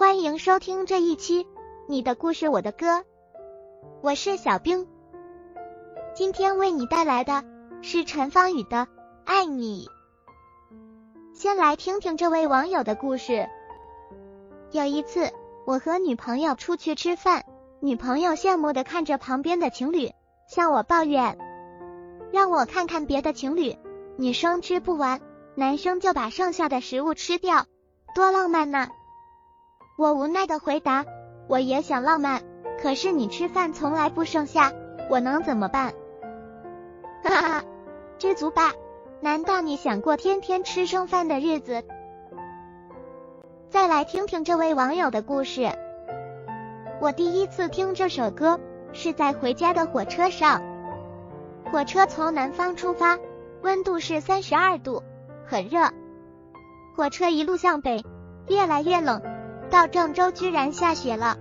欢迎收听这一期《你的故事我的歌》，我是小冰，今天为你带来的是陈芳宇的《爱你》。先来听听这位网友的故事。有一次，我和女朋友出去吃饭，女朋友羡慕的看着旁边的情侣，向我抱怨：“让我看看别的情侣，女生吃不完，男生就把剩下的食物吃掉，多浪漫呢。”我无奈的回答：“我也想浪漫，可是你吃饭从来不剩下，我能怎么办？” 哈哈，知足吧。难道你想过天天吃剩饭的日子？再来听听这位网友的故事。我第一次听这首歌是在回家的火车上，火车从南方出发，温度是三十二度，很热。火车一路向北，越来越冷，到郑州居然下雪了。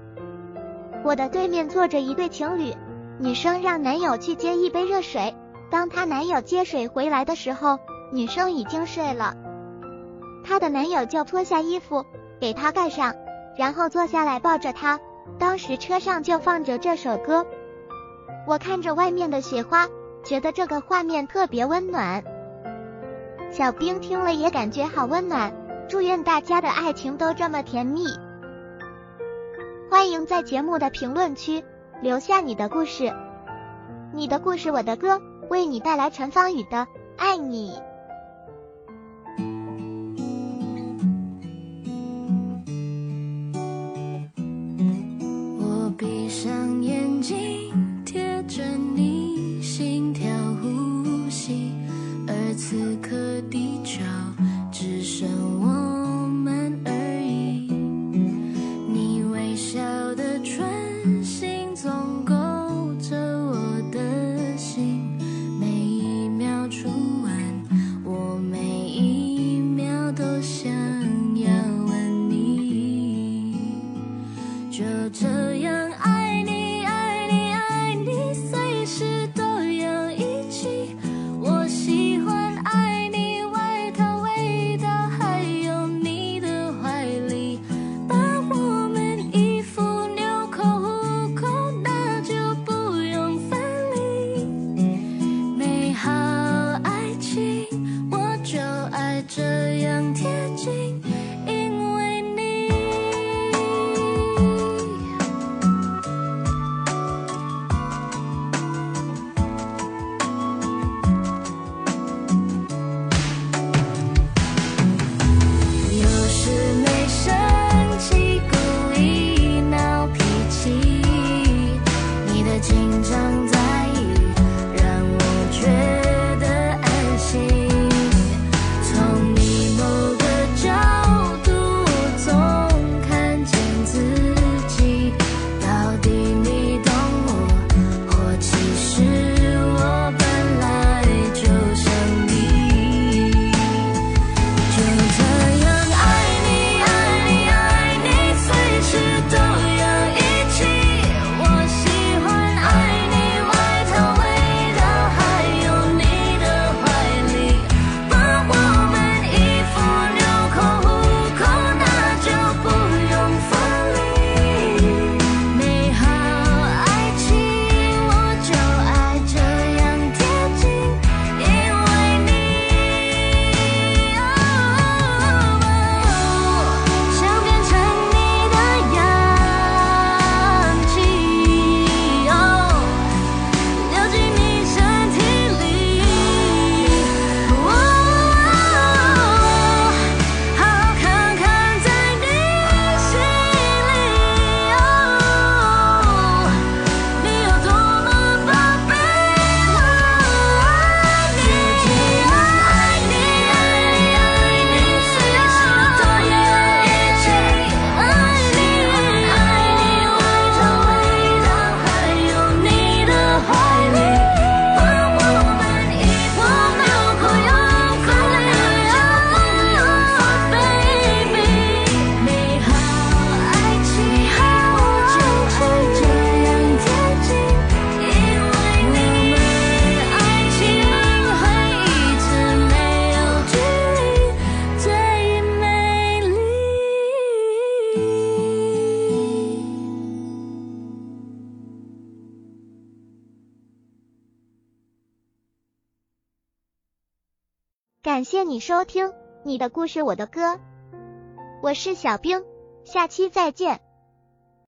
我的对面坐着一对情侣，女生让男友去接一杯热水。当她男友接水回来的时候，女生已经睡了。她的男友就脱下衣服给她盖上，然后坐下来抱着她。当时车上就放着这首歌，我看着外面的雪花，觉得这个画面特别温暖。小冰听了也感觉好温暖，祝愿大家的爱情都这么甜蜜。欢迎在节目的评论区留下你的故事，你的故事我的歌。为你带来陈芳宇的《爱你》。感谢你收听你的故事，我的歌，我是小冰，下期再见。